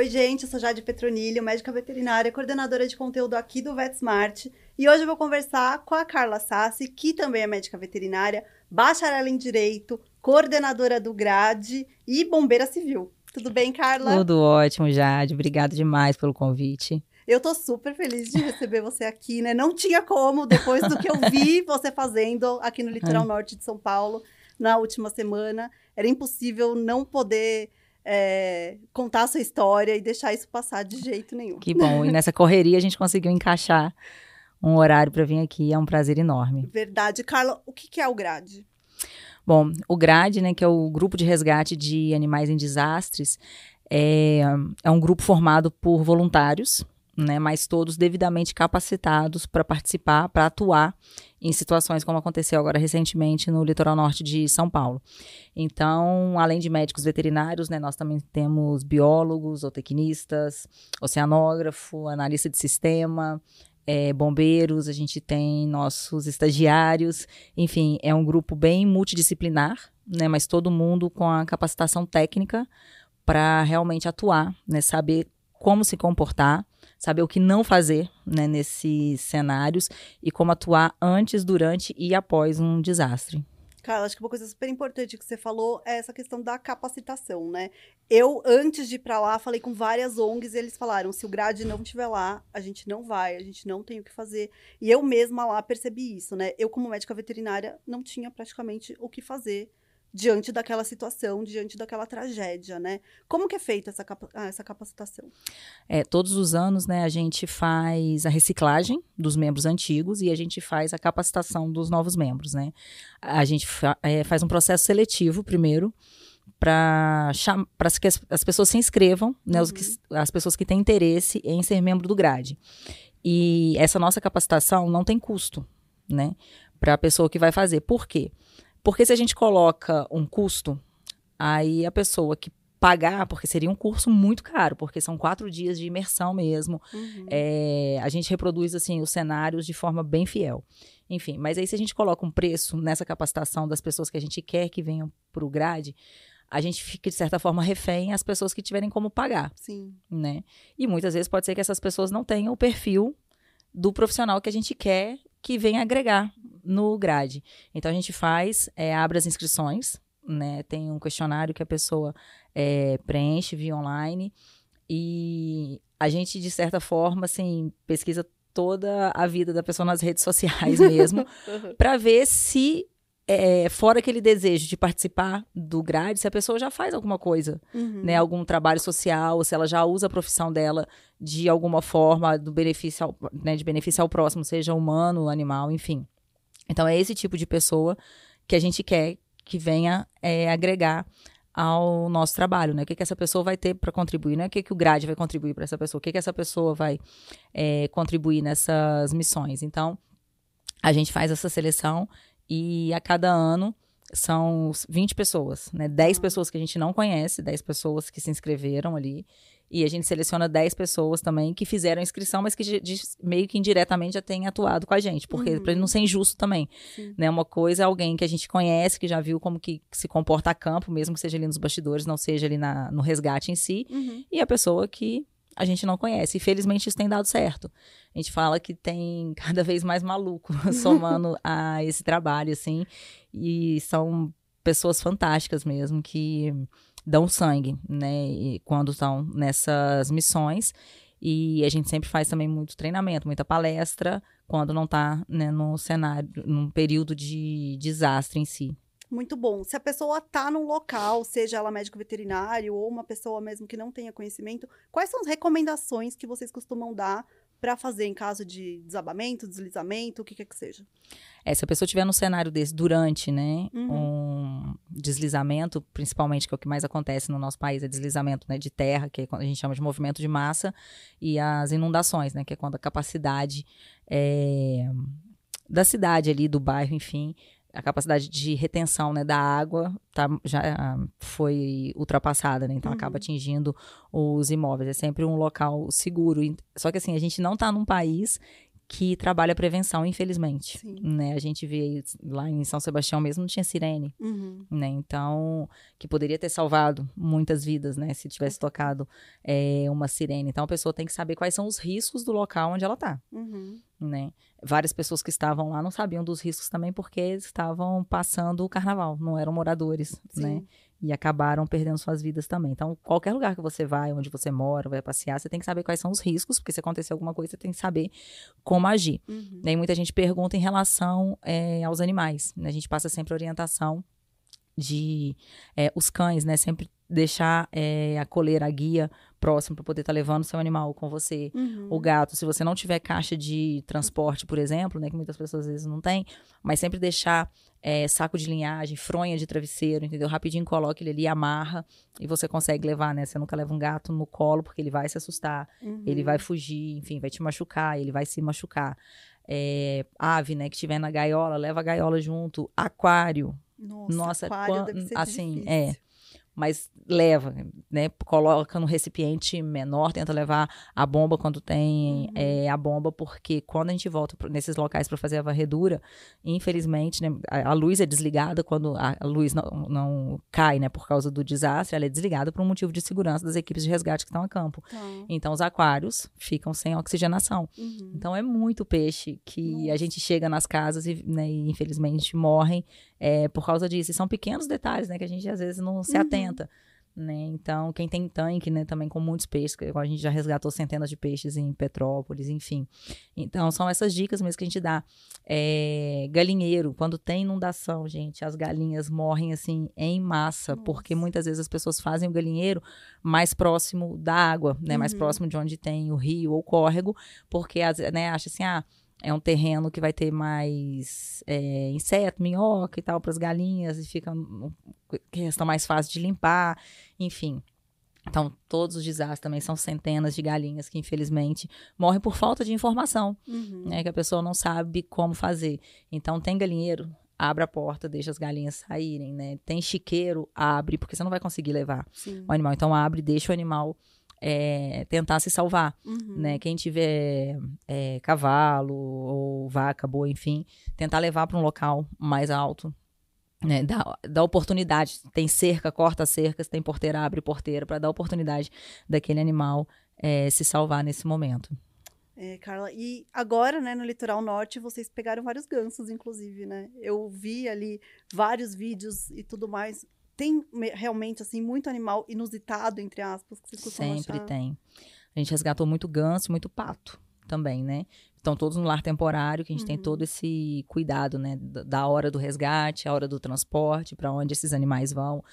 Oi, gente, eu sou Jade Petronilho, médica veterinária, coordenadora de conteúdo aqui do VetSmart. E hoje eu vou conversar com a Carla Sassi, que também é médica veterinária, bacharel em Direito, coordenadora do GRADE e bombeira civil. Tudo bem, Carla? Tudo ótimo, Jade. Obrigada demais pelo convite. Eu tô super feliz de receber você aqui, né? Não tinha como, depois do que eu vi você fazendo aqui no litoral norte de São Paulo na última semana. Era impossível não poder é, contar a sua história e deixar isso passar de jeito nenhum. Que bom. E nessa correria a gente conseguiu encaixar um horário para vir aqui. É um prazer enorme. Verdade. Carla, o que, que é o GRADE? Bom, o GRADE, né, que é o Grupo de Resgate de Animais em Desastres, é, é um grupo formado por voluntários, né, mas todos devidamente capacitados para participar, para atuar em situações como aconteceu agora recentemente no litoral norte de São Paulo. Então, além de médicos veterinários, né, nós também temos biólogos, zootecnistas, oceanógrafo, analista de sistema, é, bombeiros, a gente tem nossos estagiários, enfim, é um grupo bem multidisciplinar, né, mas todo mundo com a capacitação técnica para realmente atuar, né, saber como se comportar, saber o que não fazer né, nesses cenários e como atuar antes, durante e após um desastre. Cara, acho que uma coisa super importante que você falou é essa questão da capacitação, né? Eu, antes de ir para lá, falei com várias ONGs e eles falaram: se o grade não estiver lá, a gente não vai, a gente não tem o que fazer. E eu mesma lá percebi isso, né? Eu, como médica veterinária, não tinha praticamente o que fazer diante daquela situação, diante daquela tragédia, né? Como que é feita essa, capa ah, essa capacitação? É, todos os anos, né, a gente faz a reciclagem dos membros antigos e a gente faz a capacitação dos novos membros, né? A gente fa é, faz um processo seletivo primeiro para que as, as, pessoas se inscrevam, né, uhum. que, as pessoas que têm interesse em ser membro do GRADE. E essa nossa capacitação não tem custo, né, para a pessoa que vai fazer. Por quê? Porque se a gente coloca um custo, aí a pessoa que pagar, porque seria um curso muito caro, porque são quatro dias de imersão mesmo. Uhum. É, a gente reproduz assim os cenários de forma bem fiel. Enfim, mas aí se a gente coloca um preço nessa capacitação das pessoas que a gente quer que venham para o grade, a gente fica, de certa forma, refém às pessoas que tiverem como pagar. Sim. Né? E muitas vezes pode ser que essas pessoas não tenham o perfil do profissional que a gente quer que venha agregar no grade. Então a gente faz, é, abre as inscrições, né? Tem um questionário que a pessoa é, preenche via online e a gente, de certa forma, assim, pesquisa toda a vida da pessoa nas redes sociais mesmo, para ver se é, fora aquele desejo de participar do grade, se a pessoa já faz alguma coisa, uhum. né? Algum trabalho social, se ela já usa a profissão dela de alguma forma do benefício ao, né, de benefício ao próximo, seja humano, animal, enfim. Então é esse tipo de pessoa que a gente quer que venha é, agregar ao nosso trabalho, né? O que, que essa pessoa vai ter para contribuir, né? O que, que o grade vai contribuir para essa pessoa, o que, que essa pessoa vai é, contribuir nessas missões. Então, a gente faz essa seleção e a cada ano são 20 pessoas, né? 10 uhum. pessoas que a gente não conhece, 10 pessoas que se inscreveram ali. E a gente seleciona 10 pessoas também que fizeram a inscrição, mas que de, de, meio que indiretamente já têm atuado com a gente, porque uhum. para não ser injusto também. Né? Uma coisa é alguém que a gente conhece, que já viu como que se comporta a campo, mesmo que seja ali nos bastidores, não seja ali na, no resgate em si, uhum. e a pessoa que a gente não conhece. E felizmente isso tem dado certo. A gente fala que tem cada vez mais maluco somando a esse trabalho, assim. E são pessoas fantásticas mesmo que dão sangue, né? E quando estão nessas missões. E a gente sempre faz também muito treinamento, muita palestra, quando não está né, no cenário, num período de desastre em si. Muito bom. Se a pessoa está num local, seja ela médico veterinário ou uma pessoa mesmo que não tenha conhecimento, quais são as recomendações que vocês costumam dar para fazer em caso de desabamento, deslizamento, o que quer que seja? É, se a pessoa estiver num cenário desse durante, né, uhum. um deslizamento, principalmente que é o que mais acontece no nosso país, é deslizamento, né, de terra, que é quando a gente chama de movimento de massa, e as inundações, né, que é quando a capacidade é, da cidade ali, do bairro, enfim, a capacidade de retenção né, da água tá, já foi ultrapassada, né? Então uhum. acaba atingindo os imóveis. É sempre um local seguro. Só que assim, a gente não está num país que trabalha a prevenção, infelizmente. Sim. Né? A gente vê lá em São Sebastião mesmo não tinha sirene, Uhum. né? Então, que poderia ter salvado muitas vidas, né? Se tivesse tocado é, uma sirene. Então, a pessoa tem que saber quais são os riscos do local onde ela está, Uhum. né? Várias pessoas que estavam lá não sabiam dos riscos também porque estavam passando o carnaval, não eram moradores, Sim. né? E acabaram perdendo suas vidas também. Então, qualquer lugar que você vai, onde você mora, vai passear, você tem que saber quais são os riscos, porque se acontecer alguma coisa, você tem que saber como agir. Uhum. Daí muita gente pergunta em relação é, aos animais. né? A gente passa sempre orientação de é, os cães, né? Sempre deixar é, a coleira, a guia próximo para poder estar levando seu animal com você. Uhum. O gato, se você não tiver caixa de transporte, por exemplo, né, que muitas pessoas às vezes não têm, mas sempre deixar é, saco de linhagem, fronha de travesseiro, entendeu? Rapidinho coloca ele ali, amarra e você consegue levar, né? Você nunca leva um gato no colo porque ele vai se assustar, Uhum. ele vai fugir, enfim, vai te machucar, ele vai se machucar. É, ave, né, que tiver na gaiola, leva a gaiola junto. Aquário, Nossa, Nossa, aquário quan- assim, difícil. é. Mas leva, né? Coloca no recipiente menor, tenta levar a bomba quando tem Uhum. é, a bomba, porque quando a gente volta nesses locais para fazer a varredura, infelizmente, né, a, a luz é desligada quando a, a luz não, não cai, né, por causa do desastre, ela é desligada por um motivo de segurança das equipes de resgate que estão a campo. Tá. Então os aquários ficam sem oxigenação. Uhum. Então é muito peixe que a gente chega nas casas e, né, e, infelizmente morrem é, por causa disso. E são pequenos detalhes, né, que a gente às vezes não se Uhum. atenta. Né? Então, quem tem tanque, né, também com muitos peixes, que a gente já resgatou centenas de peixes em Petrópolis, enfim. Então, são essas dicas mesmo que a gente dá. É, galinheiro, quando tem inundação, gente, as galinhas morrem assim em massa, porque Nossa. muitas vezes as pessoas fazem o galinheiro mais próximo da água, né, mais Uhum. próximo de onde tem o rio ou córrego, porque as- né, acha assim, ah, é um terreno que vai ter mais é, inseto, minhoca e tal para as galinhas e fica questão mais fácil de limpar, enfim. Então, todos os desastres também são centenas de galinhas que, infelizmente, morrem por falta de informação, Uhum. né? Que a pessoa não sabe como fazer. Então, tem galinheiro, abre a porta, deixa as galinhas saírem, né? Tem chiqueiro, abre, porque você não vai conseguir levar Sim. o animal. Então, abre, deixa o animal é, tentar se salvar Uhum. né? Quem tiver é, cavalo ou vaca, boa, enfim, tentar levar para um local mais alto, né? Dá, dá oportunidade. Tem cerca, corta a cerca, se tem porteira, abre porteira, para dar oportunidade daquele animal é, se salvar nesse momento. É, Carla, e agora, né, no litoral norte, vocês pegaram vários gansos, inclusive, né? Eu vi ali vários vídeos e tudo mais. Tem me- realmente, assim, muito animal inusitado, entre aspas, que vocês costumam Sempre achar? tem. A gente resgatou muito ganso, muito pato também, né? Estão todos no lar temporário, que a gente tem Uhum. todo esse cuidado, né? Da da hora do resgate, a hora do transporte, para onde esses animais vão.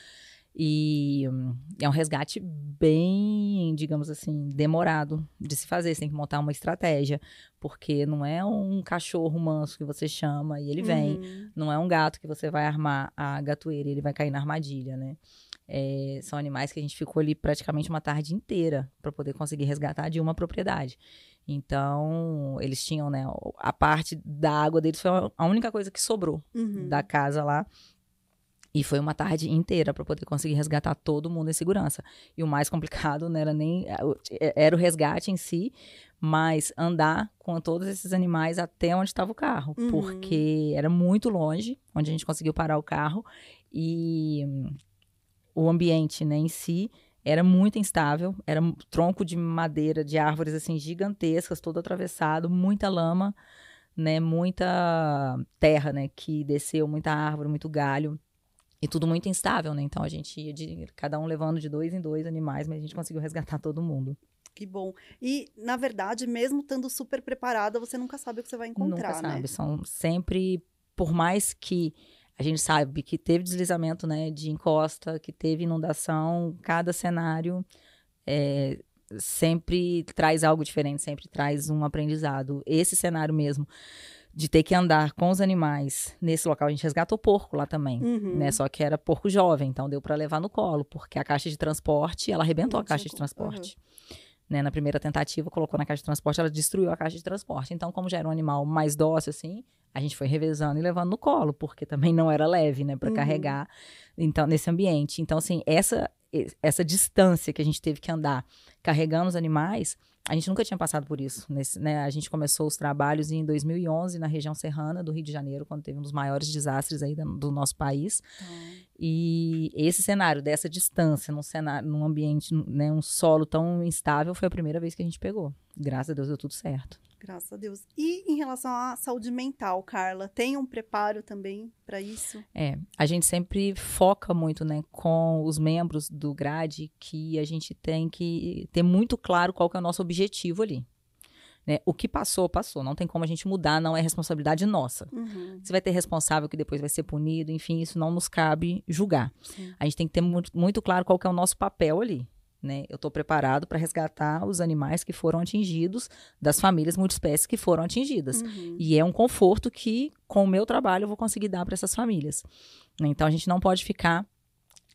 E hum, é um resgate bem, digamos assim, demorado de se fazer. Você tem que montar uma estratégia, porque não é um cachorro manso que você chama e ele vem. Uhum. Não é um gato que você vai armar a gatoeira e ele vai cair na armadilha, né? É, são animais que a gente ficou ali praticamente uma tarde inteira para poder conseguir resgatar de uma propriedade. Então, eles tinham, né? A parte da água deles foi a única coisa que sobrou Uhum. da casa lá. E foi uma tarde inteira para poder conseguir resgatar todo mundo em segurança. E o mais complicado não era nem. Era o resgate em si, mas andar com todos esses animais até onde estava o carro. Uhum. Porque era muito longe onde a gente conseguiu parar o carro. E o ambiente né, em si era muito instável. Era um tronco de madeira, de árvores assim gigantescas, todo atravessado, muita lama. Né, muita terra, né, que desceu, muita árvore, muito galho. E tudo muito instável, né? Então a gente ia de cada um levando de dois em dois animais, mas a gente conseguiu resgatar todo mundo. Que bom. E, na verdade, mesmo estando super preparada, você nunca sabe o que você vai encontrar, Nunca né? sabe. São sempre, por mais que a gente sabe que teve deslizamento, né, de encosta, que teve inundação, cada cenário é, sempre traz algo diferente, sempre traz um aprendizado. Esse cenário mesmo de ter que andar com os animais nesse local, a gente resgatou porco lá também. Uhum. né? Só que era porco jovem, então deu para levar no colo, porque a caixa de transporte, ela arrebentou Não a caixa de transporte. Né, na primeira tentativa, colocou na caixa de transporte, ela destruiu a caixa de transporte. Então, como já era um animal mais dócil, assim, a gente foi revezando e levando no colo, porque também não era leve, né, para Uhum. carregar então, nesse ambiente. Então, assim, essa, essa distância que a gente teve que andar carregando os animais a gente nunca tinha passado por isso. Nesse, né? A gente começou os trabalhos em 2011 na região serrana do Rio de Janeiro, quando teve um dos maiores desastres aí do, do nosso país. Uhum. E esse cenário, dessa distância, num cenário, num ambiente, né, um solo tão instável, foi a primeira vez que a gente pegou. Graças a Deus deu tudo certo. Graças a Deus. E em relação à saúde mental, Carla, tem um preparo também para isso? É, a gente sempre foca muito, né, com os membros do GRADE que a gente tem que ter muito claro qual é o nosso objetivo ali. Né? O que passou, passou. Não tem como a gente mudar, não é responsabilidade nossa. Uhum. Você vai ter responsável que depois vai ser punido, enfim, isso não nos cabe julgar. Sim. A gente tem que ter muito, muito claro qual é o nosso papel ali. Né? Eu estou preparado para resgatar os animais que foram atingidos, das famílias multiespécies que foram atingidas. Uhum. E é um conforto que, com o meu trabalho, eu vou conseguir dar para essas famílias. Então, a gente não pode ficar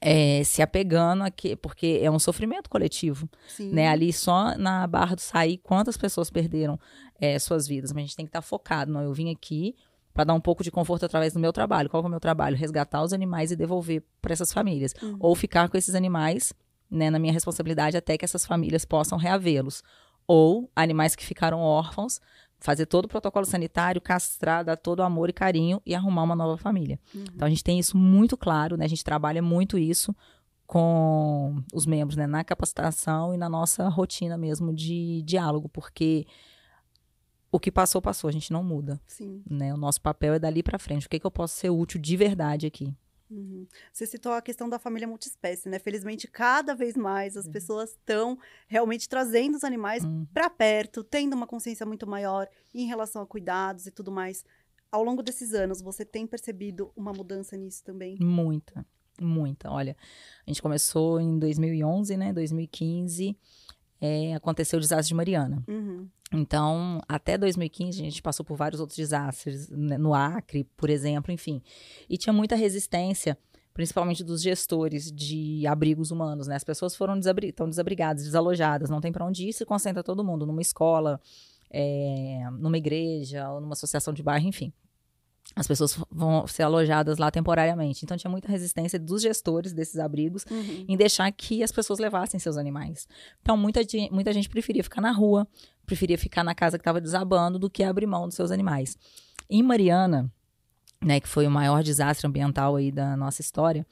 é, se apegando aqui, porque é um sofrimento coletivo. Né? Ali só na Barra do Saí, quantas pessoas perderam é, suas vidas. Mas a gente tem que estar tá focado. Não? Eu vim aqui para dar um pouco de conforto através do meu trabalho. Qual é o meu trabalho? Resgatar os animais e devolver para essas famílias. Uhum. Ou ficar com esses animais né, na minha responsabilidade até que essas famílias possam reavê-los. Ou animais que ficaram órfãos, fazer todo o protocolo sanitário, castrar, dar todo o amor e carinho e arrumar uma nova família. Uhum. Então a gente tem isso muito claro, né? A gente trabalha muito isso com os membros, né? Na capacitação e na nossa rotina mesmo de diálogo, porque o que passou, passou, a gente não muda. Sim. Né? O nosso papel é dali para frente. O que, que eu posso ser útil de verdade aqui? Uhum. Você citou a questão da família multiespécie, né? Felizmente, cada vez mais as uhum. pessoas estão realmente trazendo os animais uhum. para perto, tendo uma consciência muito maior em relação a cuidados e tudo mais. Ao longo desses anos, você tem percebido uma mudança nisso também? Muita, muita. Olha, a gente começou em 2011, né? 2015 é, aconteceu o desastre de Mariana. Uhum. Então, até 2015, a gente passou por vários outros desastres, né, no Acre, por exemplo, enfim. E tinha muita resistência, principalmente dos gestores de abrigos humanos, né? As pessoas foram desabri estão desabrigadas, desalojadas, não tem para onde ir, se concentra todo mundo numa escola, é, numa igreja, ou numa associação de bairro, enfim as pessoas vão ser alojadas lá temporariamente. Então tinha muita resistência dos gestores desses abrigos uhum. em deixar que as pessoas levassem seus animais. Então muita, muita gente preferia ficar na rua, preferia ficar na casa que estava desabando do que abrir mão dos seus animais. Em Mariana, né, que foi o maior desastre ambiental aí da nossa história,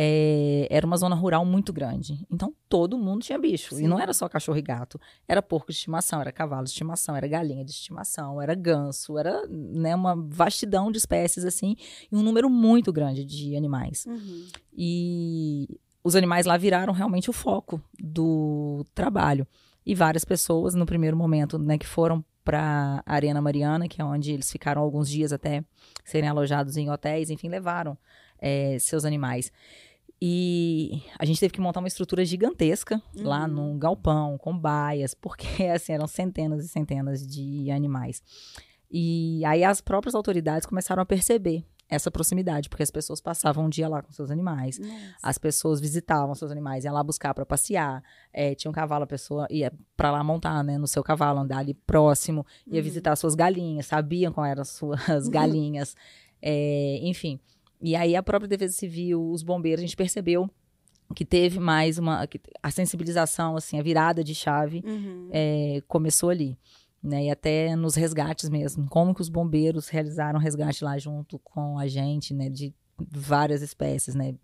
é, era uma zona rural muito grande. Então todo mundo tinha bicho. Sim. E não era só cachorro e gato. Era porco de estimação, era cavalo de estimação, era galinha de estimação, era ganso, era né, uma vastidão de espécies assim, e um número muito grande de animais. Uhum. E os animais lá viraram realmente o foco do trabalho. E várias pessoas, no primeiro momento, né, que foram para a Arena Mariana, que é onde eles ficaram alguns dias até serem alojados em hotéis, enfim, levaram é, seus animais. E a gente teve que montar uma estrutura gigantesca uhum. lá num galpão, com baias, porque assim, eram centenas e centenas de animais. E aí as próprias autoridades começaram a perceber essa proximidade, porque as pessoas passavam um dia lá com seus animais, Nossa. as pessoas visitavam seus animais, iam lá buscar para passear, é, tinha um cavalo, a pessoa ia para lá montar, né, no seu cavalo, andar ali próximo, ia uhum. visitar suas galinhas, sabiam quais eram as suas galinhas, é, enfim. E aí a própria Defesa Civil, os bombeiros, a gente percebeu que teve mais uma a sensibilização assim a virada de chave uhum. é, começou ali né? E até nos resgates mesmo. Como que os bombeiros realizaram resgate lá junto com a gente né? De várias espécies né?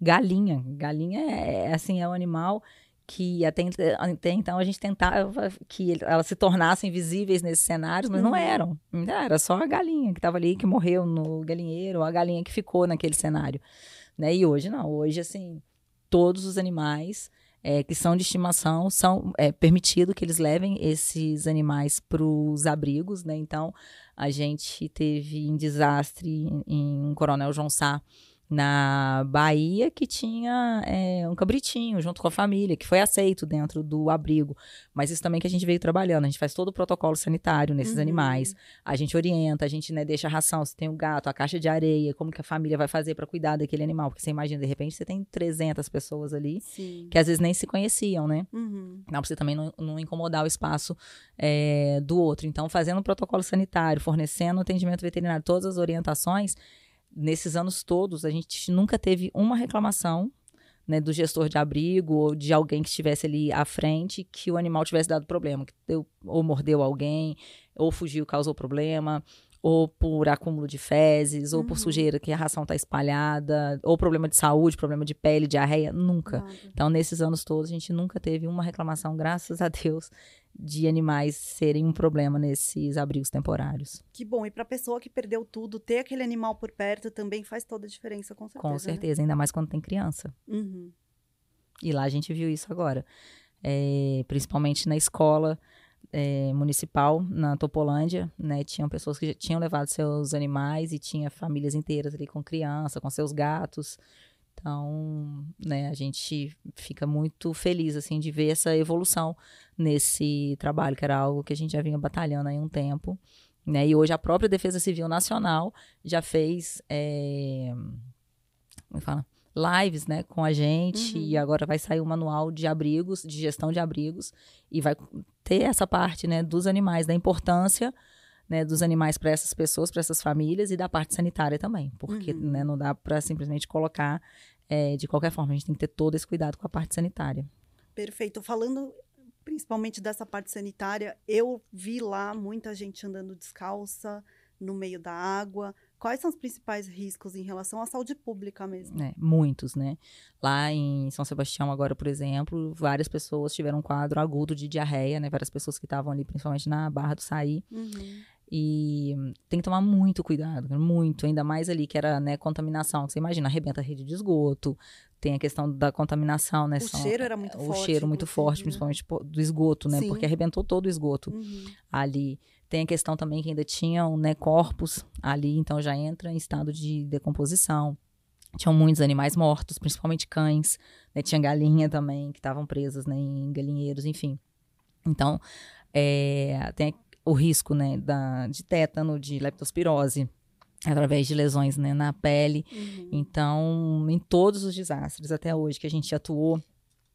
Galinha. Galinha é, é assim é um animal que até, até então a gente tentava que elas se tornassem visíveis nesses cenários, mas uhum. não eram. Era só a galinha que estava ali, que morreu no galinheiro, ou a galinha que ficou naquele cenário. Né? E hoje não, hoje assim, todos os animais é, que são de estimação são é, permitido que eles levem esses animais para os abrigos, né? Então a gente teve um desastre em, em Coronel João Sá, na Bahia que tinha é, um cabritinho junto com a família, que foi aceito dentro do abrigo. Mas isso também que a gente veio trabalhando. A gente faz todo o protocolo sanitário nesses uhum. animais. A gente orienta, a gente né, deixa a ração, se tem o gato, a caixa de areia, como que a família vai fazer para cuidar daquele animal. Porque você imagina, de repente, você tem 300 pessoas ali Sim. que às vezes nem se conheciam, né? Uhum. Não, pra você também não, não incomodar o espaço é, do outro. Então, fazendo o protocolo sanitário, fornecendo atendimento veterinário, todas as orientações nesses anos todos, a gente nunca teve uma reclamação né, do gestor de abrigo ou de alguém que estivesse ali à frente que o animal tivesse dado problema, que deu, ou mordeu alguém, ou fugiu, causou problema, ou por acúmulo de fezes, ou por Uhum. sujeira que a ração está espalhada, ou problema de saúde, problema de pele, diarreia, nunca. Então, nesses anos todos, a gente nunca teve uma reclamação, graças a Deus, de animais serem um problema nesses abrigos temporários. Que bom. E pra pessoa que perdeu tudo, ter aquele animal por perto também faz toda a diferença, com certeza. Com né? certeza, ainda mais quando tem criança. Uhum. E lá a gente viu isso agora. É, principalmente na escola é, municipal, na Topolândia, né? Tinham pessoas que já tinham levado seus animais e tinha famílias inteiras ali com criança, com seus gatos. Então, né, a gente fica muito feliz, assim, de ver essa evolução nesse trabalho, que era algo que a gente já vinha batalhando aí um tempo. Né? E hoje a própria Defesa Civil Nacional já fez... é, como fala? lives, né, com a gente Uhum. e agora vai sair o manual de abrigos, de gestão de abrigos e vai ter essa parte, né, dos animais, da importância, né, dos animais para essas pessoas, para essas famílias e da parte sanitária também, porque, Uhum. né, não dá para simplesmente colocar é, de qualquer forma, a gente tem que ter todo esse cuidado com a parte sanitária. Perfeito. Falando principalmente dessa parte sanitária, eu vi lá muita gente andando descalça no meio da água. Quais são os principais riscos em relação à saúde pública mesmo? né, muitos, né? Lá em São Sebastião, agora, por exemplo, várias pessoas tiveram um quadro agudo de diarreia, né? Várias pessoas que estavam ali, principalmente na Barra do Saí. Uhum. E tem que tomar muito cuidado, muito, ainda mais ali que era, né, contaminação. Você imagina, arrebenta a rede de esgoto, tem a questão da contaminação, né? O são- cheiro era muito o forte. cheiro muito forte, né? principalmente do esgoto, né? Sim. Porque arrebentou todo o esgoto Uhum. ali. Tem a questão também que ainda tinham, né, corpos ali, então já entra em estado de decomposição. Tinham muitos animais mortos, principalmente cães, né? Tinha galinha também, que estavam presas, né, em galinheiros, enfim. Então, é, tem o risco, né, da, de tétano, de leptospirose, através de lesões, né, na pele. Uhum. Então, em todos os desastres até hoje que a gente atuou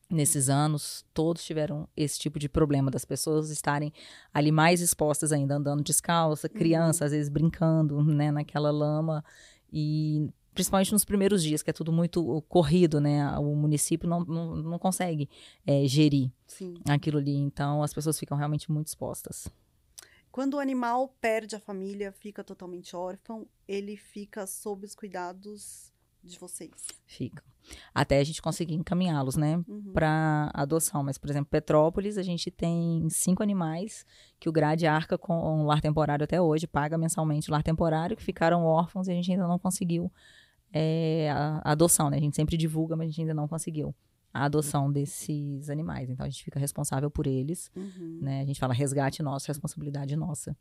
nesses anos, todos tiveram esse tipo de problema das pessoas estarem ali mais expostas ainda, andando descalça, criança às vezes brincando, né, naquela lama e principalmente nos primeiros dias, que é tudo muito corrido, né, o município não, não, não consegue é, gerir Sim. aquilo ali, então as pessoas ficam realmente muito expostas. Quando o animal perde a família, fica totalmente órfão, ele fica sob os cuidados de vocês. Ficam. Até a gente conseguir encaminhá-los, né, Uhum. para adoção. Mas, por exemplo, Petrópolis, a gente tem cinco animais que o Grade arca com o lar temporário até hoje, paga mensalmente o lar temporário, que ficaram órfãos e a gente ainda não conseguiu é, a, a adoção, né? A gente sempre divulga, mas a gente ainda não conseguiu a adoção desses animais. Então, a gente fica responsável por eles, Uhum. né? A gente fala resgate nosso, responsabilidade nossa.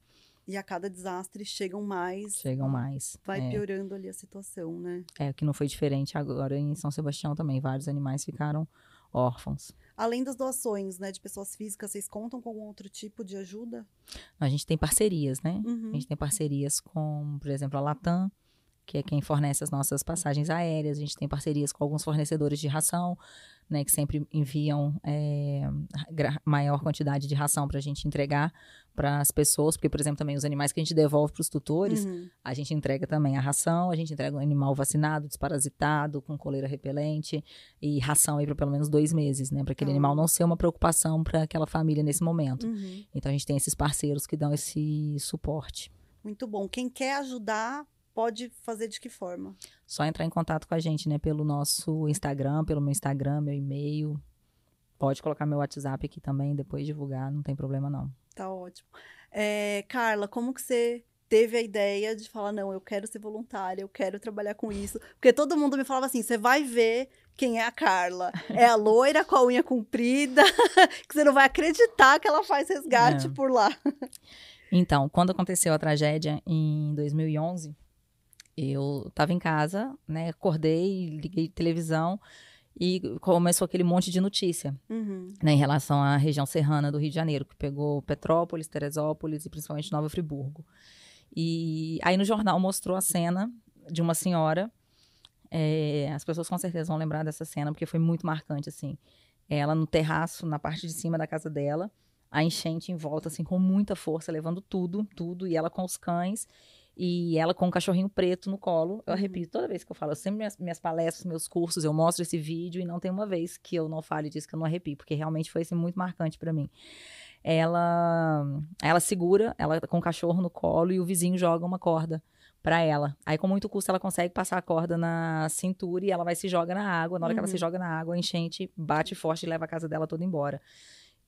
E a cada desastre chegam mais, Chegam mais. vai é. piorando ali a situação, né? É, que não foi diferente agora em São Sebastião também. Vários animais ficaram órfãos. Além das doações, né, de pessoas físicas, vocês contam com algum outro tipo de ajuda? A gente tem parcerias, né? Uhum. A gente tem parcerias com, por exemplo, a Latam, que é quem fornece as nossas passagens aéreas. A gente tem parcerias com alguns fornecedores de ração, né, que sempre enviam é, maior quantidade de ração para a gente entregar para as pessoas. Porque, por exemplo, também os animais que a gente devolve para os tutores, Uhum. a gente entrega também a ração, a gente entrega um animal vacinado, desparasitado, com coleira repelente e ração aí para pelo menos dois meses, né? Para aquele Ah. animal não ser uma preocupação para aquela família nesse momento. Uhum. Então a gente tem esses parceiros que dão esse suporte. Muito bom. Quem quer ajudar, pode fazer de que forma? Só entrar em contato com a gente, né? Pelo nosso Instagram, pelo meu Instagram, meu e-mail. Pode colocar meu WhatsApp aqui também, depois divulgar, não tem problema não. Tá ótimo. É, Carla, como que você teve a ideia de falar, não, eu quero ser voluntária, eu quero trabalhar com isso? Porque todo mundo me falava assim, você vai ver quem é a Carla. É a loira com a unha comprida, que você não vai acreditar que ela faz resgate É. por lá. Então, quando aconteceu a tragédia em 2011, eu estava em casa, né? Acordei, liguei televisão e começou aquele monte de notícia. Uhum. né, em relação à região serrana do Rio de Janeiro, que pegou Petrópolis, Teresópolis e principalmente Nova Friburgo. E aí no jornal mostrou a cena de uma senhora. é, as pessoas com certeza vão lembrar dessa cena, porque foi muito marcante, assim. Ela no terraço, na parte de cima da casa dela, a enchente em volta, assim, com muita força, levando tudo, tudo, e ela com os cães. E ela com um cachorrinho preto no colo. Eu Uhum. arrepio toda vez que eu falo. Eu sempre minhas, minhas palestras, meus cursos, eu mostro esse vídeo e não tem uma vez que eu não fale disso, que eu não arrepio, porque realmente foi assim, muito marcante pra mim. Ela, ela segura, ela com o cachorro no colo e o vizinho joga uma corda pra ela. Aí, com muito custo, ela consegue passar a corda na cintura e ela vai se joga na água. Na hora que ela Uhum. se joga na água, a enchente bate forte e leva a casa dela toda embora.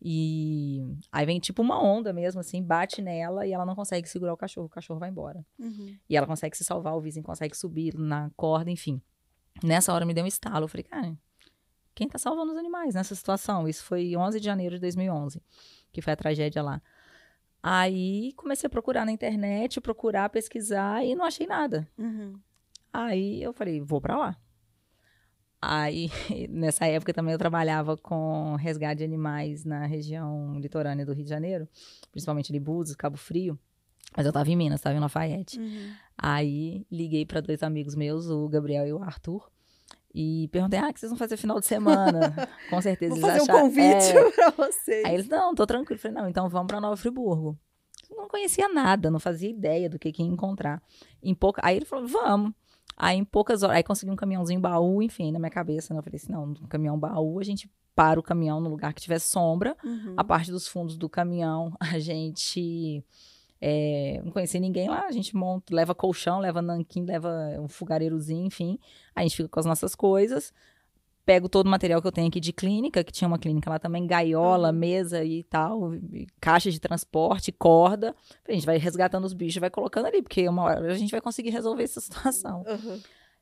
E aí vem tipo uma onda mesmo, assim, bate nela e ela não consegue segurar o cachorro, o cachorro vai embora. Uhum. E ela consegue se salvar, o vizinho consegue subir na corda, enfim. Nessa hora me deu um estalo. Eu falei, cara, quem tá salvando os animais nessa situação? Isso foi 11 de janeiro de 2011, que foi a tragédia lá. Aí comecei a procurar na internet, procurar, pesquisar e não achei nada. Uhum. Aí eu falei, vou pra lá. Aí, nessa época também eu trabalhava com resgate de animais na região litorânea do Rio de Janeiro, principalmente Búzios, Cabo Frio. Mas eu tava em Minas, tava em Lafayette. Uhum. Aí liguei para dois amigos meus, o Gabriel e o Arthur, e perguntei: ah, o que vocês vão fazer final de semana? Com certeza Vou eles fazer um acharam- convite É. pra vocês. Aí eles: não, tô tranquilo. Eu falei: não, então vamos para Nova Friburgo. Não conhecia nada, não fazia ideia do que, que ia encontrar. Em pouca... Aí ele falou: vamos. Aí em poucas horas, aí consegui um caminhãozinho baú, enfim, na minha cabeça, né? Eu falei assim: não, um caminhão baú, a gente para o caminhão no lugar que tivesse sombra. Uhum. A parte dos fundos do caminhão, a gente é, não conhecia ninguém lá, a gente monta, leva colchão, leva nanquim, leva um fogareirozinho, enfim. A gente fica com as nossas coisas. Pego todo o material que eu tenho aqui de clínica, que tinha uma clínica lá também, gaiola, Uhum. mesa e tal, e caixa de transporte, corda. A gente vai resgatando os bichos, vai colocando ali, porque uma hora a gente vai conseguir resolver essa situação. Uhum.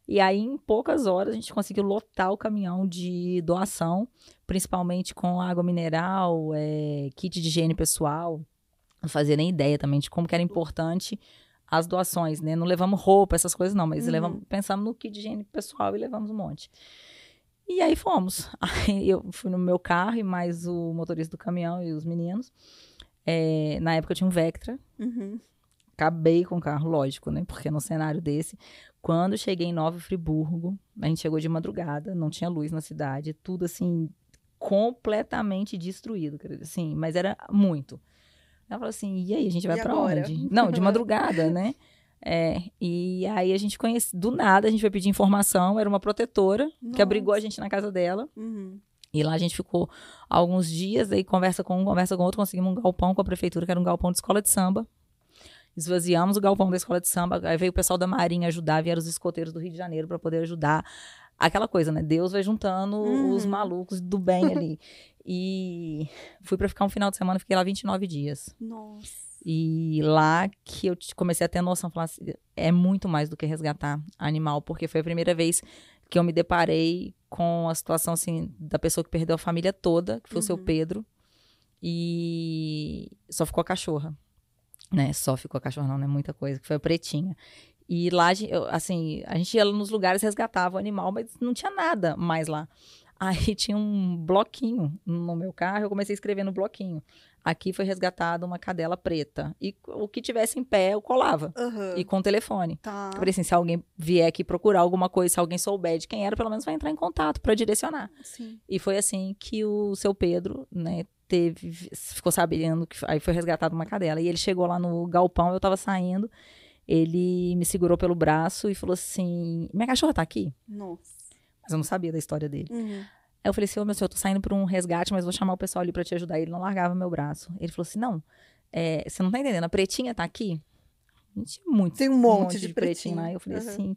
E aí, em poucas horas, a gente conseguiu lotar o caminhão de doação, principalmente com água mineral, é, kit de higiene pessoal. Não fazia nem ideia também de como era importante as doações, né? Não levamos roupa, essas coisas não, mas Uhum. levamos, pensamos no kit de higiene pessoal e levamos um monte. E aí fomos. Aí eu fui no meu carro e mais o motorista do caminhão e os meninos. É, na época eu tinha um Vectra, Uhum. acabei com o carro, lógico, né? Porque num cenário desse, quando cheguei em Nova Friburgo, a gente chegou de madrugada, não tinha luz na cidade, tudo assim completamente destruído, assim, mas era muito. Ela falou assim: "E aí, a gente vai pra agora?" onde?" Não, de madrugada, né? É, e aí a gente conhece, do nada a gente foi pedir informação, era uma protetora que abrigou a Nossa. gente na casa dela. Uhum. E lá a gente ficou alguns dias, aí conversa com um, conversa com outro, conseguimos um galpão com a prefeitura, que era um galpão de escola de samba. Esvaziamos o galpão da escola de samba, aí veio o pessoal da Marinha ajudar, vieram os escoteiros do Rio de Janeiro para poder ajudar. Aquela coisa, né? Deus vai juntando Uhum. os malucos do bem ali. E fui para ficar um final de semana, fiquei lá 29 dias. Nossa. E lá que eu comecei a ter noção, falar assim, é muito mais do que resgatar animal, porque foi a primeira vez que eu me deparei com a situação assim da pessoa que perdeu a família toda, que foi o seu Uhum. Pedro, e só ficou a cachorra, né? Só ficou a cachorra, não, né? Muita coisa, que foi a pretinha. E lá, assim, a gente ia nos lugares, resgatava o animal, mas não tinha nada mais lá. Aí tinha um bloquinho no meu carro, eu comecei a escrever no bloquinho. Aqui foi resgatada uma cadela preta. E o que tivesse em pé, eu colava. Aham. E com o telefone. Tá. Eu falei assim, se alguém vier aqui procurar alguma coisa, se alguém souber de quem era, pelo menos vai entrar em contato para direcionar. Sim. E foi assim que o seu Pedro, né, teve, ficou sabendo que aí foi resgatada uma cadela. E ele chegou lá no galpão, eu tava saindo, ele me segurou pelo braço e falou assim: "Minha cachorra tá aqui?" Nossa. Mas eu não sabia da história dele. Uhum. Aí eu falei assim, ô meu senhor, eu tô saindo por um resgate, mas vou chamar o pessoal ali pra te ajudar. Ele não largava meu braço. Ele falou assim, não, é, você não tá entendendo, a pretinha tá aqui? Gente, muito. Tem um monte, de, pretinho. lá. Eu falei Aham. assim,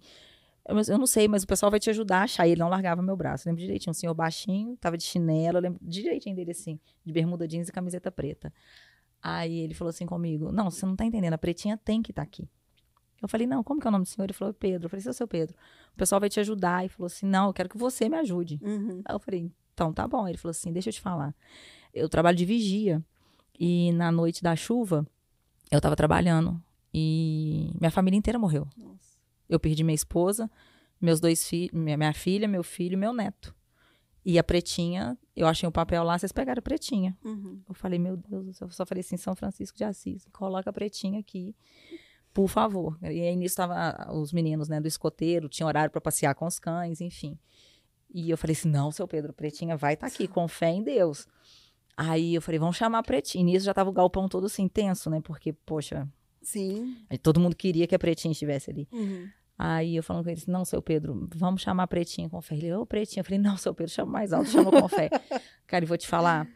eu, eu não sei, mas o pessoal vai te ajudar a achar. E ele não largava meu braço. Eu lembro direitinho, um senhor baixinho, tava de chinelo, eu lembro direitinho dele assim, de bermuda jeans e camiseta preta. Aí ele falou assim comigo, não, você não tá entendendo, a pretinha tem que estar tá aqui. Eu falei, não, como que é o nome do senhor? Ele falou, Pedro. Eu falei, seu, seu Pedro, o pessoal vai te ajudar. E falou assim, não, eu quero que você me ajude. Uhum. Aí eu falei, então tá bom. Ele falou assim: deixa eu te falar. Eu trabalho de vigia. E na noite da chuva, eu tava trabalhando. E minha família inteira morreu. Nossa. Eu perdi minha esposa, meus dois filhos, minha, minha filha, meu filho e meu neto. E a pretinha, eu achei o papel lá, vocês pegaram a pretinha. Uhum. Eu falei, meu Deus eu só falei assim, São Francisco de Assis, coloca a pretinha aqui, por favor. E aí nisso tava os meninos, né, do escoteiro, tinha horário para passear com os cães, enfim. E eu falei assim, não, seu Pedro, pretinha vai estar aqui, com fé em Deus. Aí eu falei, vamos chamar a pretinha. E nisso já tava o galpão todo assim, tenso, né, porque, poxa, Sim. Aí Todo mundo queria que a Pretinha estivesse ali. Uhum. Aí eu falando com ele, não, seu Pedro, vamos chamar a Pretinha com fé. Ele, ô Pretinha. Eu falei, não, seu Pedro, chama mais alto, chama com fé. Cara, e vou te falar,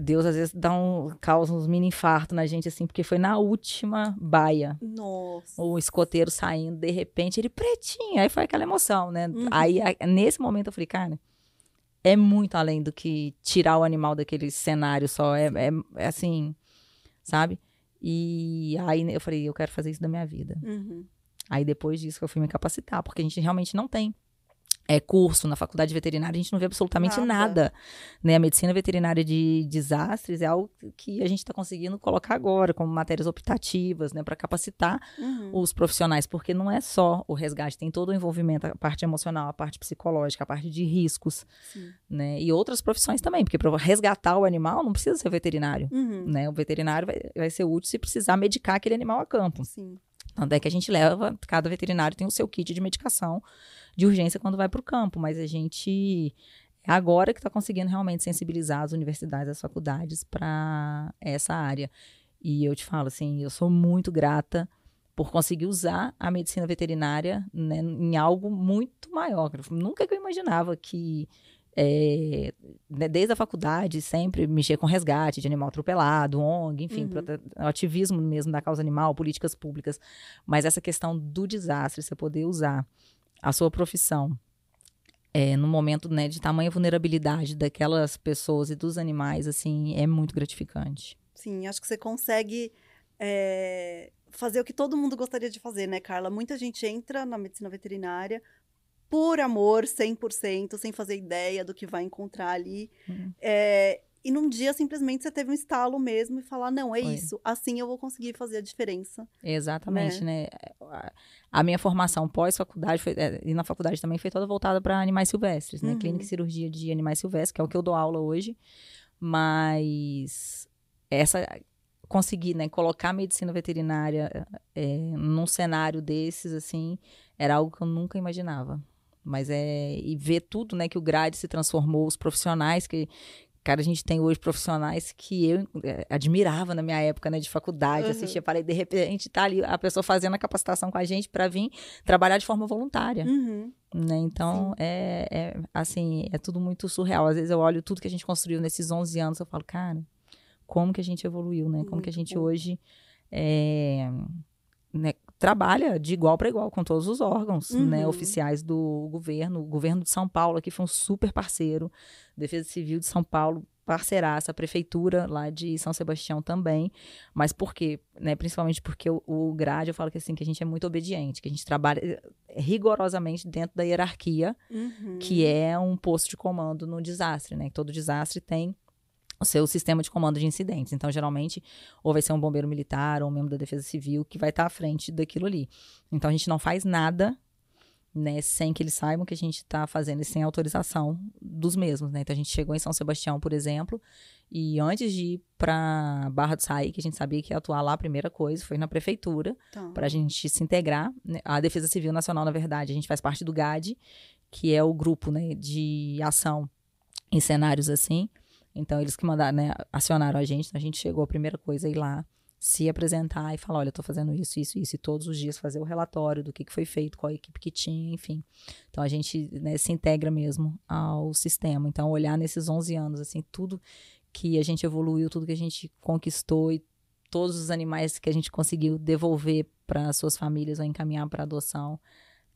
Deus às vezes dá um, causa uns mini infartos na gente, assim, porque foi na última baia. Nossa. O escoteiro saindo, de repente, ele, Pretinha. Aí foi aquela emoção, né? Uhum. Aí, nesse momento, eu falei, cara, é muito além do que tirar o animal daquele cenário só. É, é, é assim, sabe? E aí eu falei, eu quero fazer isso da minha vida. Uhum. Aí depois disso que eu fui me capacitar, porque a gente realmente não tem é, curso na faculdade veterinária, a gente não vê absolutamente Nada. nada. né? A medicina veterinária de desastres é algo que a gente está conseguindo colocar agora como matérias optativas, né, para capacitar Uhum. os profissionais, porque não é só o resgate, tem todo o envolvimento, a parte emocional, a parte psicológica, a parte de riscos, Sim. né? E outras profissões também, porque para resgatar o animal não precisa ser veterinário. Uhum. Né? O veterinário vai, vai ser útil se precisar medicar aquele animal a campo. Sim. Tanto é que a gente leva, cada veterinário tem o seu kit de medicação de urgência quando vai para o campo, mas a gente é agora que está conseguindo realmente sensibilizar as universidades, as faculdades para essa área. E eu te falo assim, eu sou muito grata por conseguir usar a medicina veterinária né, em algo muito maior. Nunca que eu imaginava que é, né, desde a faculdade, sempre mexer com resgate de animal atropelado, ONG, enfim, Uhum. prote- ativismo mesmo da causa animal, políticas públicas. Mas essa questão do desastre, você poder usar a sua profissão é, no momento né, de tamanha vulnerabilidade daquelas pessoas e dos animais, assim, é muito gratificante. Sim, acho que você consegue é, fazer o que todo mundo gostaria de fazer, né, Carla? Muita gente entra na medicina veterinária por amor, 100%, sem fazer ideia do que vai encontrar ali. Hum. É, e num dia, simplesmente, você teve um estalo mesmo e falar, não, é Foi. isso. Assim eu vou conseguir fazer a diferença. Exatamente, né? A- A minha formação pós-faculdade, foi- é, e na faculdade também, foi toda voltada para animais silvestres, né? Uhum. Clínica e cirurgia de animais silvestres, que é o que eu dou aula hoje. Mas essa conseguir, né, colocar a medicina veterinária é, num cenário desses, assim, era algo que eu nunca imaginava. Mas é. E ver tudo, né, que o grade se transformou, os profissionais que. Cara, a gente tem hoje profissionais que eu eh, admirava na minha época, né, de faculdade, Uhum. assistia, falei, de repente tá ali a pessoa fazendo a capacitação com a gente para vir trabalhar de forma voluntária, Uhum. né? Então, é, é, assim, é tudo muito surreal. Às vezes eu olho tudo que a gente construiu nesses 11 anos, eu falo, cara, como que a gente evoluiu, né? Como que a Muito gente bom. hoje é, né, trabalha de igual para igual com todos os órgãos né, Uhum. oficiais do governo. O governo de São Paulo aqui foi um super parceiro. Defesa Civil de São Paulo, parceiraça. A prefeitura lá de São Sebastião também. Mas por quê? Né, principalmente porque o, o grade, eu falo que assim, que a gente é muito obediente, que a gente trabalha eh, rigorosamente dentro da hierarquia Uhum. que é um posto de comando no desastre, né? Todo desastre tem o seu sistema de comando de incidentes. Então, geralmente, ou vai ser um bombeiro militar ou um membro da Defesa Civil que vai estar à frente daquilo ali. Então, a gente não faz nada, né, sem que eles saibam que a gente está fazendo e sem autorização dos mesmos, né? Então, a gente chegou em São Sebastião, por exemplo, e antes de ir para Barra do Saí, que a gente sabia que ia atuar lá, a primeira coisa foi na prefeitura, Tá. para a gente se integrar. né? A Defesa Civil Nacional, na verdade, a gente faz parte do GAD, que é o grupo né, de ação em cenários assim. Então, eles que mandaram, né, acionaram a gente. Então, a gente chegou, a primeira coisa, é ir lá, se apresentar e falar, olha, eu tô fazendo isso, isso, isso, e todos os dias fazer o relatório do que, que foi feito, qual a equipe que tinha, enfim. Então, a gente né, se integra mesmo ao sistema. Então, olhar nesses 11 anos, assim, tudo que a gente evoluiu, tudo que a gente conquistou e todos os animais que a gente conseguiu devolver para suas famílias ou encaminhar para adoção,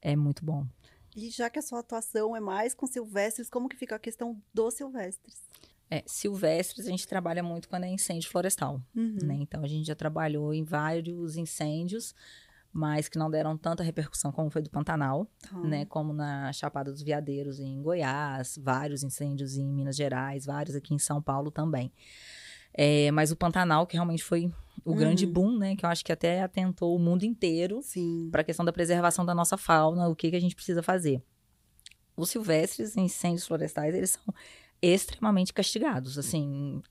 é muito bom. E já que a sua atuação é mais com silvestres, como que fica a questão dos silvestres? É, silvestres, a gente trabalha muito quando é incêndio florestal. Uhum. né? Então a gente já trabalhou em vários incêndios, mas que não deram tanta repercussão como foi do Pantanal, Tá. né? Como na Chapada dos Veadeiros em Goiás, vários incêndios em Minas Gerais, vários aqui em São Paulo também. É, mas o Pantanal, que realmente foi o grande Uhum. boom, né? Que eu acho que até atentou o mundo inteiro para a questão da preservação da nossa fauna, o que, que a gente precisa fazer. Os silvestres, incêndios florestais, eles são extremamente castigados. Assim,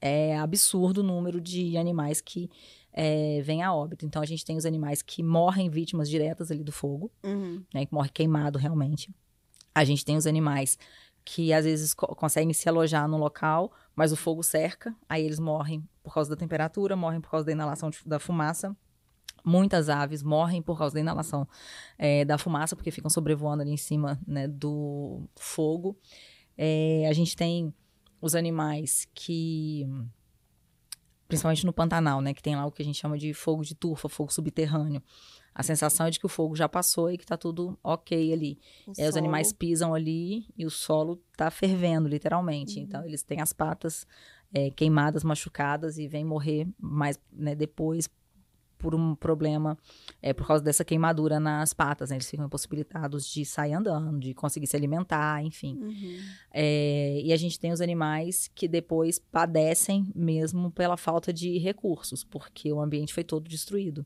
é absurdo o número de animais que é, vêm a óbito. Então, a gente tem os animais que morrem vítimas diretas ali do fogo, Uhum. né, que morre queimado realmente. A gente tem os animais que às vezes co- conseguem se alojar no local, mas o fogo cerca, aí eles morrem por causa da temperatura, morrem por causa da inalação de- da fumaça. Muitas aves morrem por causa da inalação é, da fumaça, porque ficam sobrevoando ali em cima né, do fogo. É, a gente tem os animais que principalmente no Pantanal, né, que tem lá o que a gente chama de fogo de turfa, fogo subterrâneo. A sensação é de que o fogo já passou e que tá tudo ok ali. É, os animais pisam ali e o solo tá fervendo, literalmente. Uhum. Então, eles têm as patas é, queimadas, machucadas e vêm morrer mais né, depois por um problema, é, por causa dessa queimadura nas patas, né? Eles ficam impossibilitados de sair andando, de conseguir se alimentar, enfim. Uhum. É, e a gente tem os animais que depois padecem mesmo pela falta de recursos, porque o ambiente foi todo destruído.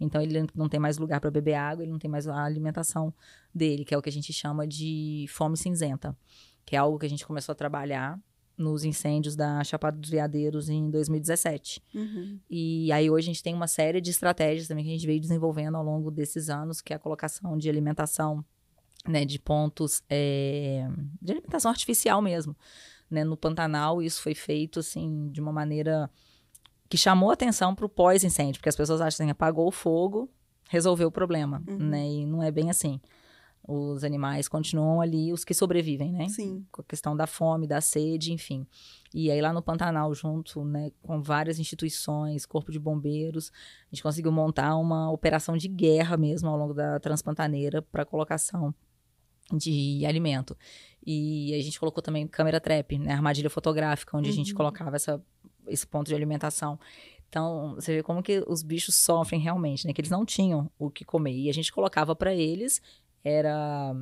Então ele não tem mais lugar para beber água, ele não tem mais a alimentação dele, que é o que a gente chama de fome cinzenta, que é algo que a gente começou a trabalhar nos incêndios da Chapada dos Veadeiros em 2017. Uhum. E aí hoje a gente tem uma série de estratégias também que a gente veio desenvolvendo ao longo desses anos, que é a colocação de alimentação, né, de pontos é, de alimentação artificial mesmo, né, no Pantanal. Isso foi feito assim de uma maneira que chamou atenção para o pós-incêndio, porque as pessoas acham assim, apagou o fogo, resolveu o problema, uhum. né? E não é bem assim os animais continuam ali, os que sobrevivem, né? Sim. Com a questão da fome, da sede, enfim. E aí lá no Pantanal, junto né, com várias instituições, Corpo de Bombeiros, a gente conseguiu montar uma operação de guerra mesmo ao longo da Transpantaneira para colocação de alimento. E a gente colocou também câmera trap, né, armadilha fotográfica, onde uhum. a gente uhum. colocava essa, esse ponto de alimentação. Então, você vê como que os bichos sofrem realmente, né? Que eles não tinham o que comer. E a gente colocava para eles era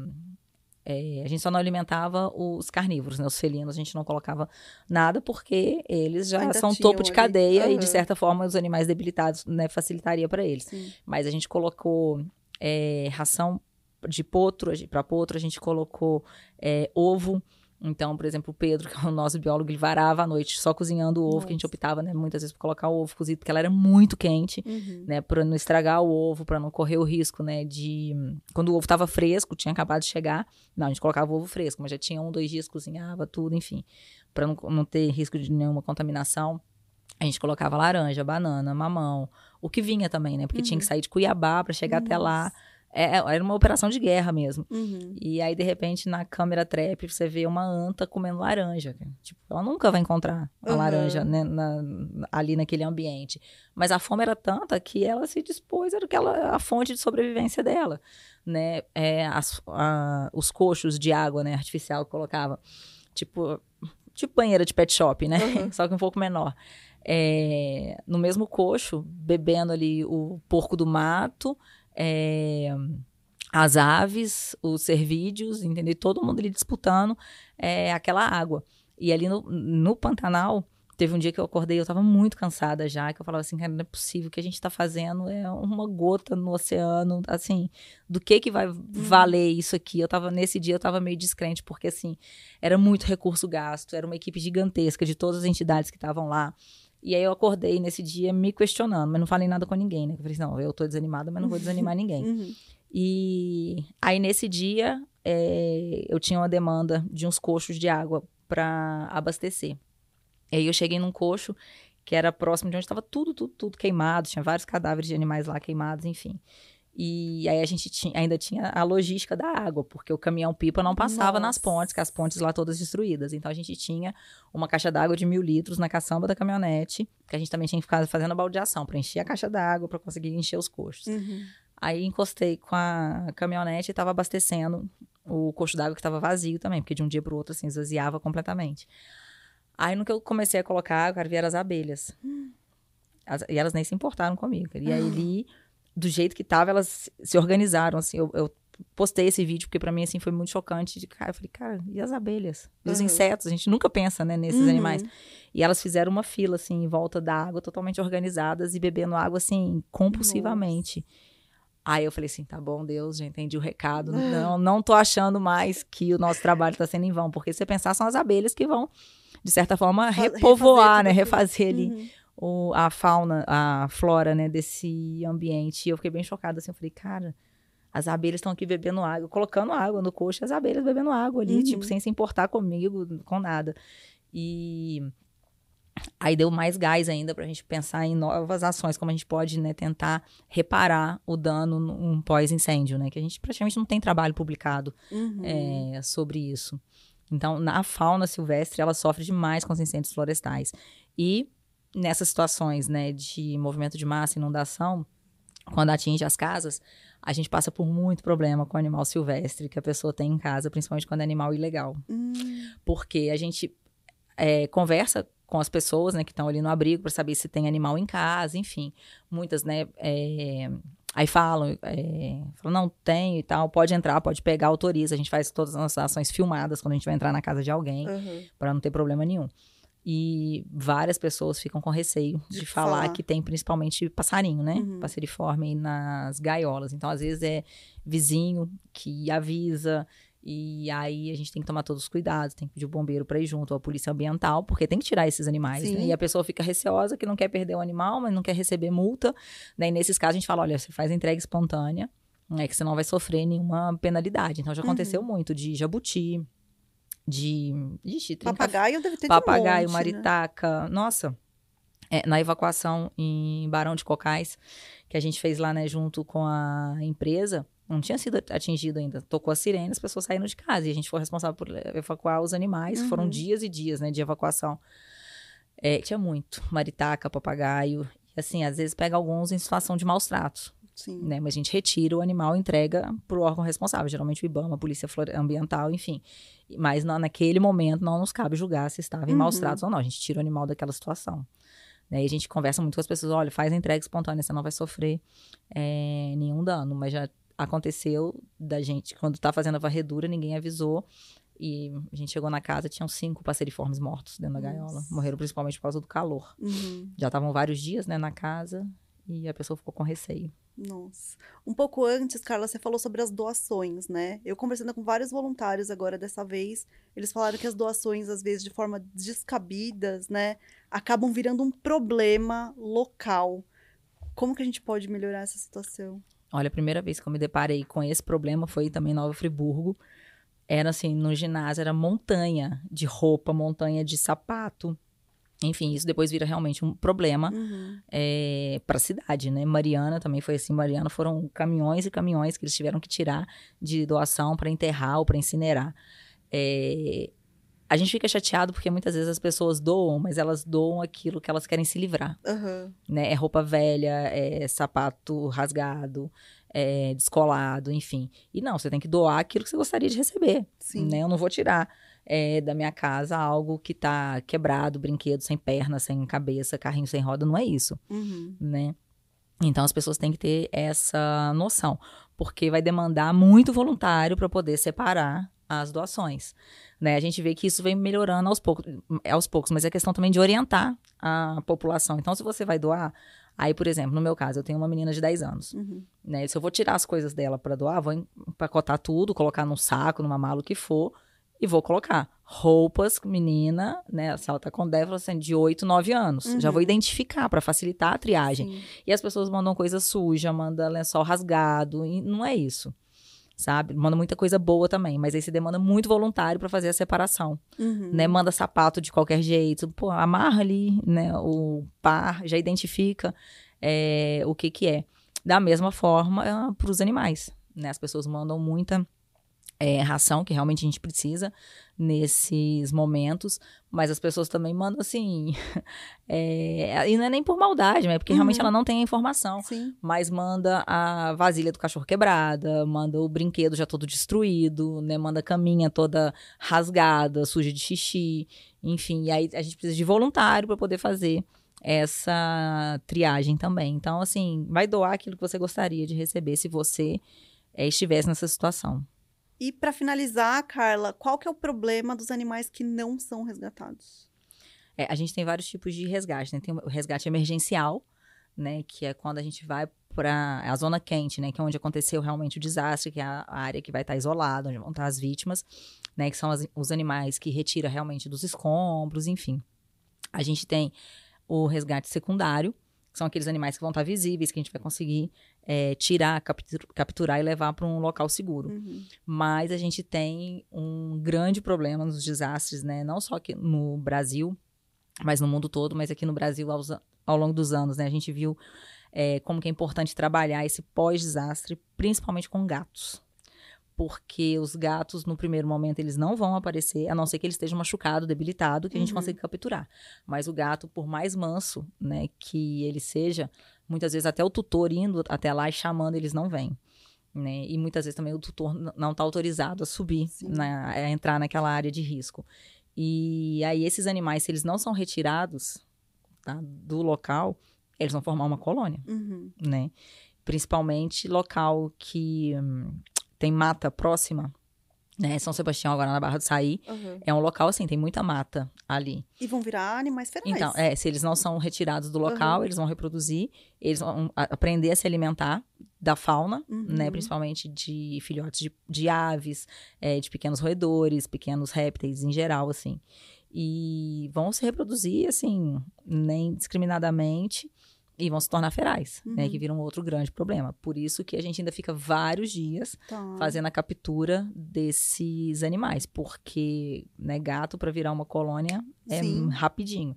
é, a gente só não alimentava os carnívoros, né? Os felinos a gente não colocava nada porque eles já Ainda são topo de cadeia uhum. e de certa forma os animais debilitados né, facilitaria para eles. Sim. Mas a gente colocou é, ração de potro para potro, a gente colocou é, ovo então, por exemplo, o Pedro, que é o nosso biólogo, ele varava à noite só cozinhando o ovo, Nossa. que a gente optava, né, muitas vezes por colocar o ovo cozido, porque ela era muito quente, uhum. né, para não estragar o ovo, para não correr o risco, né, de quando o ovo estava fresco, tinha acabado de chegar, não, a gente colocava o ovo fresco, mas já tinha um, dois dias, cozinhava tudo, enfim, para não, não ter risco de nenhuma contaminação. A gente colocava laranja, banana, mamão, o que vinha também, né? Porque uhum. tinha que uhum. sair de Cuiabá para chegar Nossa. até lá. É, é, era uma operação de guerra mesmo. Uhum. E aí, de repente, na câmera trap, você vê uma anta comendo laranja. Tipo, ela nunca vai encontrar a uhum. laranja né, na, ali naquele ambiente. Mas a fome era tanta que ela se dispôs, era aquela, a fonte de sobrevivência dela. Né? É, as, a, os coxos de água né, artificial que colocava. Tipo, tipo banheira de pet shop, né? Uhum. Só que um pouco menor. É, no mesmo coxo, bebendo ali o porco do mato é, as aves, os cervídeos, entendeu? Todo mundo ali disputando é, aquela água. E ali no, no Pantanal, teve um dia que eu acordei, eu estava muito cansada já, que eu falava assim, cara, não é possível, o que a gente está fazendo é uma gota no oceano, assim, do que que vai uhum. valer isso aqui? Eu estava nesse dia eu estava meio descrente, porque assim, era muito recurso gasto, era uma equipe gigantesca de todas as entidades que estavam lá. E aí eu acordei nesse dia me questionando, mas não falei nada com ninguém, né? Eu falei, não, eu tô desanimada, mas não vou desanimar ninguém. Uhum. E aí nesse dia é, eu tinha uma demanda de uns coxos de água para abastecer. E aí eu cheguei num coxo que era próximo de onde estava tudo, tudo, tudo queimado, tinha vários cadáveres de animais lá queimados, enfim. E aí a gente tinha, ainda tinha a logística da água, porque o caminhão-pipa não passava Nossa. nas pontes, que as pontes lá todas destruídas. Então a gente tinha uma caixa d'água de mil litros na caçamba da caminhonete, que a gente também tinha que ficar fazendo a baldeação para encher a caixa d'água, para conseguir encher os coxos. Uhum. Aí encostei com a caminhonete e estava abastecendo o coxo d'água que estava vazio também, porque de um dia para o outro assim esvaziava completamente. Aí no que eu comecei a colocar água, vieram as abelhas. Hum. As, e elas nem se importaram comigo. E aí ali do jeito que tava, elas se organizaram, assim, eu, eu postei esse vídeo porque para mim assim foi muito chocante de cara eu falei cara e as abelhas? E os uhum. insetos? A gente nunca pensa né nesses uhum. animais. E elas fizeram uma fila assim em volta da água totalmente organizadas e bebendo água assim compulsivamente. Nossa. aí eu falei assim tá bom Deus já entendi o recado. Não não tô achando mais que o nosso trabalho está sendo em vão porque se você pensar são as abelhas que vão de certa forma repovoar refazer né refazer ali. Uhum o, a fauna, a flora, né, desse ambiente. E eu fiquei bem chocada, assim, eu falei, cara, as abelhas estão aqui bebendo água, colocando água no coxo, as abelhas bebendo água ali, tipo, uhum. tipo, sem se importar comigo, com nada. E Aí deu mais gás ainda para a gente pensar em novas ações, como a gente pode né, tentar reparar o dano num pós-incêndio, né? Que a gente praticamente não tem trabalho publicado Uhum. é, sobre isso. Então, na fauna silvestre, ela sofre demais com os incêndios florestais. E nessas situações né, de movimento de massa, inundação, quando atinge as casas, a gente passa por muito problema com o animal silvestre que a pessoa tem em casa, principalmente quando é animal ilegal. Hum, Porque a gente é, conversa com as pessoas né, que estão ali no abrigo para saber se tem animal em casa, enfim. Muitas, né? é, aí falam, é, falam, não, tem e tal, pode entrar, pode pegar, autoriza. A gente faz todas as nossas ações filmadas quando a gente vai entrar na casa de alguém, aham. para não ter problema nenhum. E várias pessoas ficam com receio de, De falar, falar. que tem principalmente passarinho, né? Uhum. Passeriforme nas gaiolas. Então, às vezes, é vizinho que avisa. E aí a gente tem que tomar todos os cuidados, tem que pedir o bombeiro para ir junto, ou a polícia ambiental, porque tem que tirar esses animais. né? E a pessoa fica receosa que não quer perder o animal, mas não quer receber multa. E nesses casos a gente fala: olha, você faz entrega espontânea, né? que você não vai sofrer nenhuma penalidade. Então já aconteceu Uhum. muito de jabuti, de. Ixi, Papagaio deve ter papagaio, de um monte, né? maritaca. Nossa, é, na evacuação em Barão de Cocais, que a gente fez lá, né, junto com a empresa, não tinha sido atingido ainda. Tocou a sirene, as pessoas saíram de casa e a gente foi responsável por evacuar os animais. Uhum. Foram dias e dias, né, de evacuação. É, tinha muito, maritaca, papagaio. E assim, às vezes pega alguns em situação de maus tratos Sim. né? Mas a gente retira o animal e entrega para o órgão responsável, geralmente o IBAMA, a Polícia Ambiental, enfim. Mas na- naquele momento não nos cabe julgar se estava em maus Uhum. tratos ou não. A gente tira o animal daquela situação. Né? E a gente conversa muito com as pessoas: olha, faz a entrega espontânea, você não vai sofrer é, nenhum dano. Mas já aconteceu da gente, quando tá fazendo a varredura, ninguém avisou. E a gente chegou na casa, tinham cinco passeriformes mortos dentro da gaiola. Nossa. Morreram principalmente por causa do calor. Uhum. Já estavam vários dias né, na casa e a pessoa ficou com receio. Nossa. Um pouco antes, Carla, você falou sobre as doações, né? Eu conversando com vários voluntários agora dessa vez, eles falaram que as doações, às vezes, de forma descabidas, né, acabam virando um problema local. Como que a gente pode melhorar essa situação? Olha, a primeira vez que eu me deparei com esse problema foi também em Nova Friburgo. Era assim, no ginásio era montanha de roupa, montanha de sapato. Enfim, isso depois vira realmente um problema Uhum. para a cidade, né? Mariana também foi assim. Mariana foram caminhões e caminhões que eles tiveram que tirar de doação para enterrar ou para incinerar. É, a gente fica chateado porque muitas vezes as pessoas doam, mas elas doam aquilo que elas querem se livrar Aham. né? É roupa velha, é sapato rasgado, é descolado, enfim. E não, você tem que doar aquilo que você gostaria de receber, Sim. né? Eu não vou tirar é, da minha casa algo que tá quebrado, brinquedo sem perna, sem cabeça, carrinho sem roda, não é isso, Uhum. né? Então as pessoas têm que ter essa noção, porque vai demandar muito voluntário para poder separar as doações. Né? A gente vê que isso vem melhorando aos poucos, aos poucos, mas é questão também de orientar a população. Então, se você vai doar, aí, por exemplo, no meu caso, eu tenho uma menina de 10 anos. Uhum. Né? Se eu vou tirar as coisas dela para doar, vou empacotar tudo, colocar num saco, numa mala, o que for, e vou colocar roupas, menina, né? Se ela tá com 10, assim, de 8, 9 anos. Já vou Uhum. identificar para facilitar a triagem. Sim. E as pessoas mandam coisa suja, mandam lençol rasgado, e não é isso. Sabe? Manda muita coisa boa também, mas aí você demanda muito voluntário para fazer a separação, Uhum. né? Manda sapato de qualquer jeito, pô, amarra ali, né, o par, já identifica é, o que que é. Da mesma forma para os animais, né? As pessoas mandam muita é, ração que realmente a gente precisa nesses momentos, mas as pessoas também mandam assim, é, e não é nem por maldade, mas é porque realmente Uhum. ela não tem a informação Sim. mas manda a vasilha do cachorro quebrada, manda o brinquedo já todo destruído, né? Manda a caminha toda rasgada, suja de xixi, enfim. E aí a gente precisa de voluntário para poder fazer essa triagem também. Então, assim, vai doar aquilo que você gostaria de receber se você eh, estivesse nessa situação. E para finalizar, Carla, qual que é o problema dos animais que não são resgatados? É, a gente tem vários tipos de resgate, né? Tem o resgate emergencial, né? Que é quando a gente vai para a zona quente, né? Que é onde aconteceu realmente o desastre, que é a área que vai estar isolada, onde vão estar as vítimas, né? Que são as- os animais que retira realmente dos escombros, enfim. A gente tem o resgate secundário, que são aqueles animais que vão estar visíveis, que a gente vai conseguir é, tirar, captu- capturar e levar para um local seguro Uhum. mas a gente tem um grande problema nos desastres, né? Não só aqui no Brasil, mas no mundo todo, mas aqui no Brasil, aos, ao longo dos anos, né, a gente viu é, como que é importante trabalhar esse pós-desastre, principalmente com gatos. Porque os gatos, no primeiro momento, eles não vão aparecer, a não ser que ele esteja machucado, debilitado, que a gente Uhum. consiga capturar. Mas o gato, por mais manso né, que ele seja, muitas vezes até o tutor indo até lá e chamando, eles não vêm. Né? E muitas vezes também o tutor não está autorizado a subir, na- a entrar naquela área de risco. E aí esses animais, se eles não são retirados tá, do local, eles vão formar uma colônia, Uhum. né? Principalmente local que hum, tem mata próxima, né? São Sebastião, agora na Barra do Saí, Uhum. é um local assim, tem muita mata ali. E vão virar animais ferais. Então, é, se eles não são retirados do local, Uhum. eles vão reproduzir, eles vão aprender a se alimentar da fauna, Uhum. né? Principalmente de filhotes de, de aves, é, de pequenos roedores, pequenos répteis em geral, assim. E vão se reproduzir, assim, nem discriminadamente, e vão se tornar ferais, né? Uhum. Que vira um outro grande problema. Por isso que a gente ainda fica vários dias Tá. fazendo a captura desses animais, porque né, gato para virar uma colônia é Sim. rapidinho.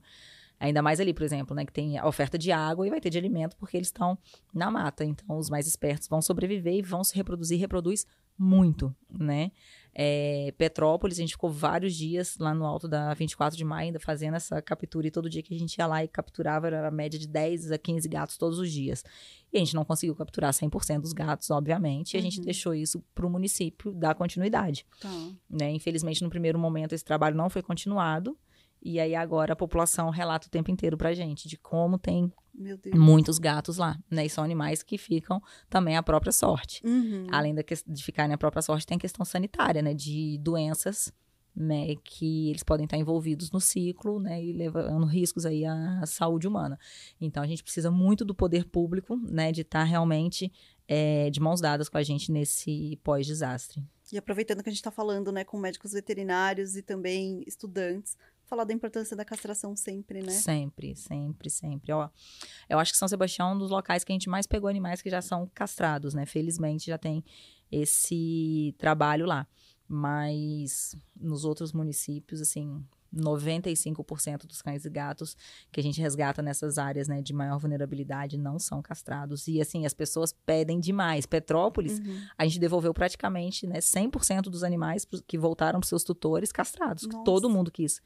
Ainda mais ali, por exemplo, né, que tem a oferta de água e vai ter de alimento porque eles estão na mata. Então, os mais espertos vão sobreviver e vão se reproduzir, reproduz muito, né? É, Petrópolis, a gente ficou vários dias lá no alto da 24 de maio ainda fazendo essa captura e todo dia que a gente ia lá e capturava era a média de 10 a 15 gatos todos os dias. E a gente não conseguiu capturar 100% dos gatos, obviamente, e a gente Uhum. deixou isso para o município dar continuidade. Tá. Né? Infelizmente, no primeiro momento, esse trabalho não foi continuado. E aí agora a população relata o tempo inteiro pra gente de como tem muitos gatos lá, né? E são animais que ficam também à própria sorte. Uhum. Além da ques- de ficarem à própria sorte, tem a questão sanitária, né? De doenças, né? Que eles podem estar envolvidos no ciclo, né? E levando riscos aí à saúde humana. Então, a gente precisa muito do poder público, né? De estar realmente é, de mãos dadas com a gente nesse pós-desastre. E aproveitando que a gente está falando, né, com médicos veterinários e também estudantes, falar da importância da castração sempre, né? Sempre, sempre, sempre. Ó, eu acho que São Sebastião é um dos locais que a gente mais pegou animais que já são castrados, né? Felizmente já tem esse trabalho lá. Mas nos outros municípios, assim, 95% dos cães e gatos que a gente resgata nessas áreas, né, de maior vulnerabilidade não são castrados. E assim, as pessoas pedem demais. Petrópolis, Uhum. a gente devolveu praticamente, né, 100% dos animais que voltaram para seus tutores castrados. Nossa. Todo mundo quis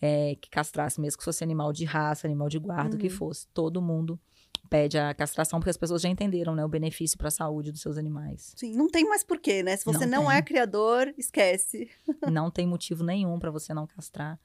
é, que castrasse, mesmo que fosse animal de raça, animal de guarda, o que Uhum. fosse. Todo mundo pede a castração, porque as pessoas já entenderam, né, o benefício para a saúde dos seus animais. Sim, não tem mais porquê, né? Se você não, Não é criador, esquece. não tem motivo nenhum para você não castrar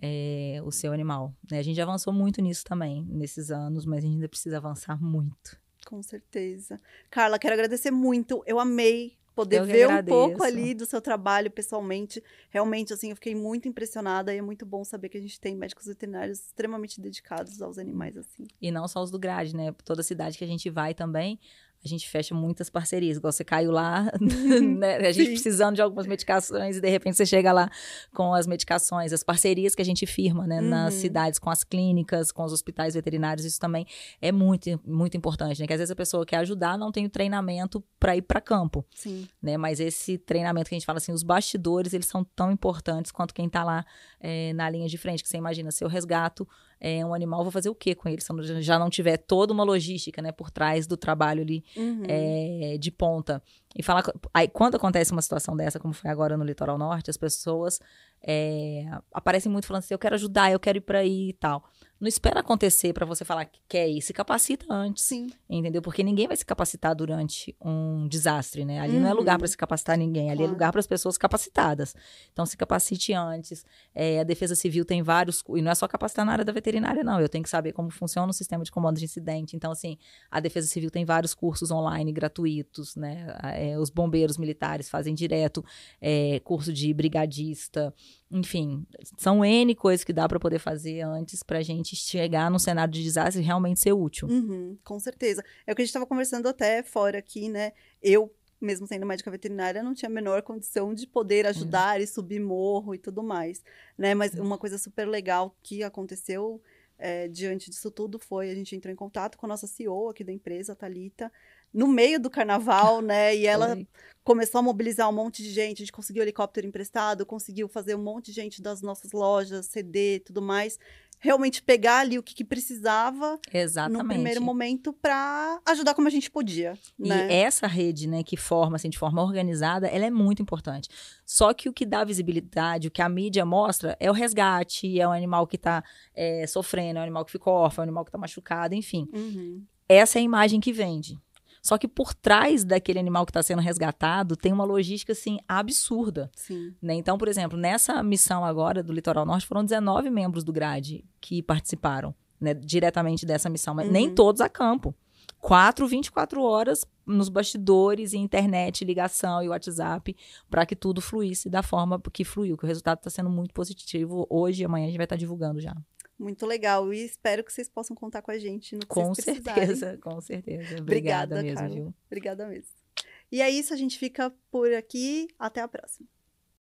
é, o seu animal. né? A gente já avançou muito nisso também, nesses anos, mas a gente ainda precisa avançar muito. Com certeza. Carla, quero agradecer muito. Eu amei poder Eu ver um pouco ali do seu trabalho pessoalmente. Realmente, assim, eu fiquei muito impressionada e é muito bom saber que a gente tem médicos veterinários extremamente dedicados aos animais, assim. E não só os do grade, né? Toda cidade que a gente vai também, a gente fecha muitas parcerias. Igual você caiu lá, né? A gente Sim. precisando de algumas medicações e de repente você chega lá com as medicações, as parcerias que a gente firma, né? Nas Uhum. cidades, com as clínicas, com os hospitais veterinários, isso também é muito, muito importante, né? Que às vezes a pessoa quer ajudar, não tem o treinamento para ir para campo, Sim. né? Mas esse treinamento que a gente fala assim, os bastidores, eles são tão importantes quanto quem tá lá é, na linha de frente. Que você imagina, se eu resgato é, um animal, vou fazer o quê com ele? Se eu já não tiver toda uma logística, né, por trás do trabalho ali Uhum. é, de ponta. E falar. Aí, quando acontece uma situação dessa, como foi agora no Litoral Norte, as pessoas é, aparecem muito falando assim: eu quero ajudar, eu quero ir para aí e tal. Não espera acontecer para você falar que quer ir, se capacita antes. Sim. Entendeu? Porque ninguém vai se capacitar durante um desastre, né? Ali não é Uhum. lugar para se capacitar ninguém, ali é Claro. lugar para as pessoas capacitadas. Então, se capacite antes. É, a Defesa Civil tem vários. E não é só capacitar na área da veterinária, não. Eu tenho que saber como funciona o sistema de comando de incidente. Então, assim, a Defesa Civil tem vários cursos online gratuitos, né? É, os bombeiros militares fazem direto é, curso de brigadista. Enfim, são N coisas que dá para poder fazer antes pra gente chegar num cenário de desastre e realmente ser útil. Uhum, com certeza. É o que a gente estava conversando até fora aqui, né? Eu, mesmo sendo médica veterinária, não tinha a menor condição de poder ajudar e subir morro e tudo mais, né? Mas uma coisa super legal que aconteceu é, diante disso tudo foi a gente entrou em contato com a nossa CEO aqui da empresa, a Thalita, no meio do carnaval, né? E ela Foi. começou a mobilizar um monte de gente, a gente conseguiu helicóptero emprestado, conseguiu fazer um monte de gente das nossas lojas, CD e tudo mais, realmente pegar ali o que, que precisava Exatamente. no primeiro momento para ajudar como a gente podia. E né? essa rede, né, que forma assim, de forma organizada, ela é muito importante. Só que o que dá visibilidade, o que a mídia mostra, é o resgate, é um animal que está é, sofrendo, é um animal que ficou órfão, é um animal que está machucado, enfim. Uhum. Essa é a imagem que vende. Só que por trás daquele animal que está sendo resgatado, tem uma logística, assim, absurda. Sim. Né? Então, por exemplo, nessa missão agora do Litoral Norte, foram 19 membros do GRADE que participaram né, diretamente dessa missão, mas Uhum. nem todos a campo. Quatro, 24 horas nos bastidores, e internet, ligação e WhatsApp, para que tudo fluísse da forma que fluiu, que o resultado está sendo muito positivo. Hoje e amanhã a gente vai estar divulgando já. Muito legal. E espero que vocês possam contar com a gente no que Com certeza, com certeza. Obrigada, Obrigada, mesmo, Carla. viu? Obrigada mesmo. E é isso, a gente fica por aqui. Até a próxima.